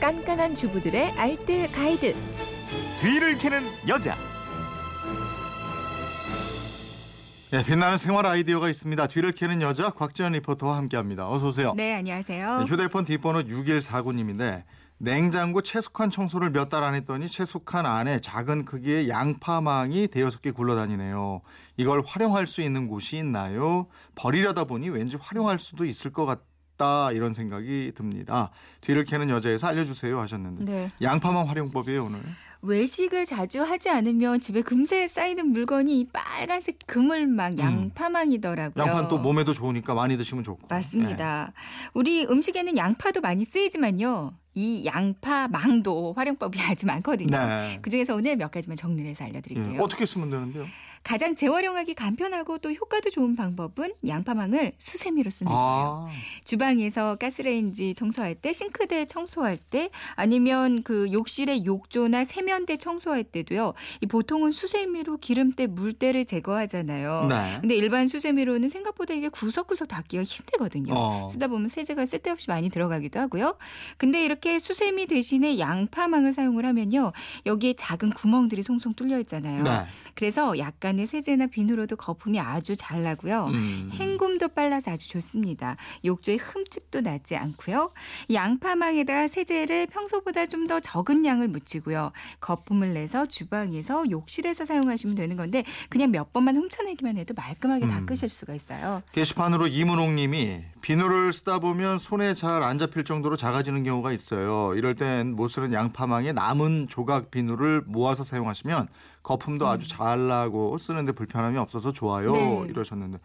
깐깐한 주부들의 알뜰 가이드. 뒤를 캐는 여자. 네, 빛나는 생활 아이디어가 있습니다. 뒤를 캐는 여자 곽지연 리포터와 함께합니다. 어서 오세요. 네, 안녕하세요. 네, 휴대폰 뒷번호 6149님인데 냉장고 채소칸 청소를 몇 달 안 했더니 채소칸 안에 작은 크기의 양파망이 대여섯 개 굴러다니네요. 이걸 활용할 수 있는 곳이 있나요? 버리려다 보니 왠지 활용할 수도 있을 것 같 다 이런 생각이 듭니다. 뒤를 캐는 여자에서 알려주세요 하셨는데 네. 양파망 활용법이에요 오늘. 외식을 자주 하지 않으면 집에 금세 쌓이는 물건이 빨간색 그물망, 양파망이더라고요. 음. 양파는 또 몸에도 좋으니까 많이 드시면 좋고. 맞습니다. 우리 음식에는 양파도 많이 쓰이지만요. 이 양파망도 활용법이 아주 많거든요. 네. 그중에서 오늘 몇 가지만 정리를 해서 예, 알려드릴게요. 어떻게 쓰면 되는데요? 가장 재활용하기 간편하고 또 효과도 좋은 방법은 양파망을 수세미로 쓰는 거예요. 아, 주방에서 가스레인지 청소할 때, 싱크대 청소할 때, 아니면 그 욕실의 욕조나 세면대 청소할 때도요. 이 보통은 수세미로 기름때, 물때를 제거하잖아요. 네. 근데 일반 수세미로는 생각보다 이게 구석구석 닦기가 힘들거든요. 어. 쓰다 보면 세제가 쓸데없이 많이 들어가기도 하고요. 근데 이렇게 수세미 대신에 양파망을 사용을 하면요. 여기에 작은 구멍들이 송송 뚫려 있잖아요. 네. 그래서 약간 의 세제나 비누로도 거품이 아주 잘 나고요. 음. 헹굼도 빨라서 아주 좋습니다. 욕조에 흠집도 나지 않고요. 이 양파망에다가 세제를 평소보다 좀 더 적은 양을 묻히고요. 거품을 내서 주방에서 욕실에서 사용하시면 되는 건데 그냥 몇 번만 훔쳐내기만 해도 말끔하게 음. 닦으실 수가 있어요. 게시판으로 이문옥님이 비누를 쓰다 보면 손에 잘 안 잡힐 정도로 작아지는 경우가 있어요. 이럴 땐 못 쓰는 양파망에 남은 조각 비누를 모아서 사용하시면 거품도 아주 잘 나고 쓰는데 불편함이 없어서 좋아요. 네. 이러셨는데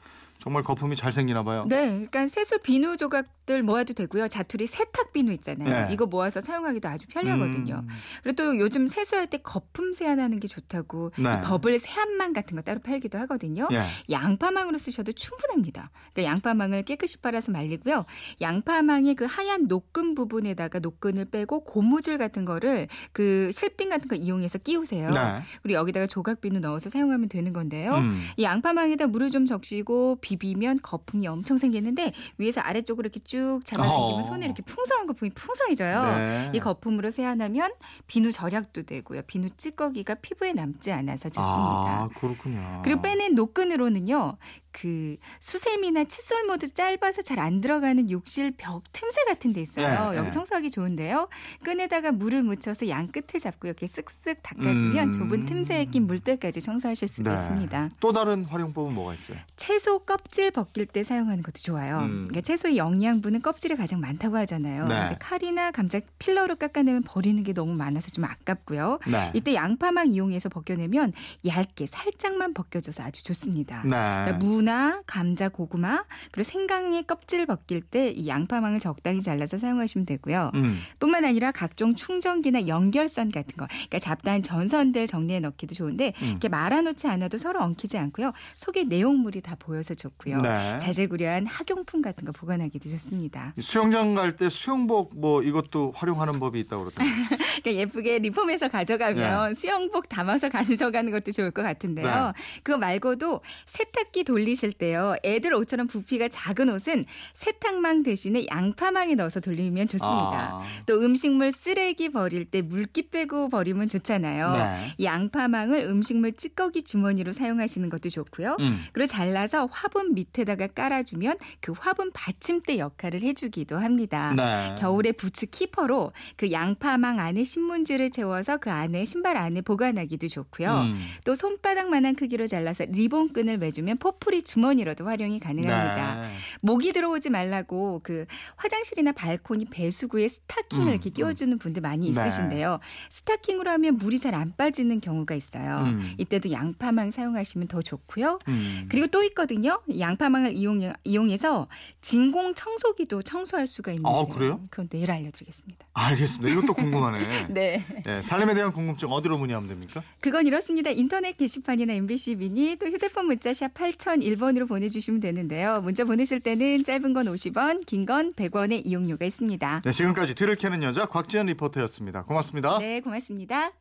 정말 거품이 잘 생기나 봐요. 네, 그러니까 세수 비누 조각들 모아도 되고요. 자투리 세탁 비누 있잖아요. 네. 이거 모아서 사용하기도 아주 편리하거든요. 음. 그리고 또 요즘 세수할 때 거품 세안하는 게 좋다고 네. 이 버블 세안망 같은 거 따로 팔기도 하거든요. 예. 양파망으로 쓰셔도 충분합니다. 그러니까 양파망을 깨끗이 빨아서 말리고요. 양파망의 그 하얀 노끈 부분에다가 노끈을 빼고 고무줄 같은 거를 그 실핀 같은 거 이용해서 끼우세요. 네. 그리고 여기다가 조각 비누 넣어서 사용하면 되는 건데요. 음. 이 양파망에다 물을 좀 적시고 비 비면 거품이 엄청 생기는데 위에서 아래쪽으로 이렇게 쭉 잡아당기면 어. 손에 이렇게 풍성한 거품이 풍성해져요. 네. 이 거품으로 세안하면 비누 절약도 되고요. 비누 찌꺼기가 피부에 남지 않아서 좋습니다. 아, 그렇군요. 그리고 빼낸 노끈으로는요. 그 수세미나 칫솔 모두 짧아서 잘 안 들어가는 욕실 벽 틈새 같은 데 있어요. 예, 여기 예. 청소하기 좋은데요. 끈에다가 물을 묻혀서 양 끝을 잡고 이렇게 쓱쓱 닦아주면 음. 좁은 틈새에 낀 물때까지 청소하실 수가 네. 있습니다. 또 다른 활용법은 뭐가 있어요? 채소 껍질 벗길 때 사용하는 것도 좋아요. 음. 그러니까 채소의 영양분은 껍질에 가장 많다고 하잖아요. 네. 근데 칼이나 감자 필러로 깎아내면 버리는 게 너무 많아서 좀 아깝고요. 네. 이때 양파망 이용해서 벗겨내면 얇게 살짝만 벗겨져서 아주 좋습니다. 네. 그러니까 무나 감자, 고구마 그리고 생강의 껍질을 벗길 때 이 양파망을 적당히 잘라서 사용하시면 되고요. 음. 뿐만 아니라 각종 충전기나 연결선 같은 거, 그러니까 잡다한 전선들 정리해 넣기도 좋은데 음. 이렇게 말아놓지 않아도 서로 엉키지 않고요. 속에 내용물이 다 보여서 좋고 요. 네. 자질구레한 학용품 같은 거 보관하기도 좋습니다. 수영장 갈 때 수영복 뭐 이것도 활용하는 법이 있다고 그러던데. 그러니까 예쁘게 리폼해서 가져가면 네. 수영복 담아서 가져가는 것도 좋을 것 같은데요. 그거 말고도 세탁기 돌리실 때요. 애들 옷처럼 부피가 작은 옷은 세탁망 대신에 양파망에 넣어서 돌리면 좋습니다. 아. 또 음식물 쓰레기 버릴 때 물기 빼고 버리면 좋잖아요. 네. 이 양파망을 음식물 찌꺼기 주머니로 사용하시는 것도 좋고요. 음. 그리고 잘라서 화분 밑에다가 깔아주면 그 화분 받침대 역할을 해주기도 합니다. 네. 겨울에 부츠 키퍼로 그 양파망 안에 신문지를 채워서 그 안에 신발 안에 보관하기도 좋고요. 음. 또 손바닥만한 크기로 잘라서 리본끈을 매주면 포풀이 주머니로도 활용이 가능합니다. 네. 모기 들어오지 말라고 그 화장실이나 발코니 배수구에 스타킹을 음, 이렇게 끼워주는 분들 많이 네. 있으신데요. 스타킹으로 하면 물이 잘 안 빠지는 경우가 있어요. 음. 이때도 양파망 사용하시면 더 좋고요. 음. 그리고 또 있거든요. 이 양파망을 이용해, 이용해 서 진공 청소기도 청소할 수가 있는데. 아, 그래요? 그건 내일 알려드리겠습니다. 알겠습니다. 이것도 궁금하네. 네. 네, 살림에 대한 궁금증 어디로 문의하면 됩니까? 그건 이렇습니다. 인터넷 게시판이나 MBC 미니 또 휴대폰 문자 샵 8001번으로 보내주시면 되는데요. 문자 보내실 때는 짧은 건 50원, 긴 건 100원의 이용료가 있습니다. 네, 지금까지 뒤를 캐는 여자 곽지연 리포터였습니다. 고맙습니다. 네, 고맙습니다.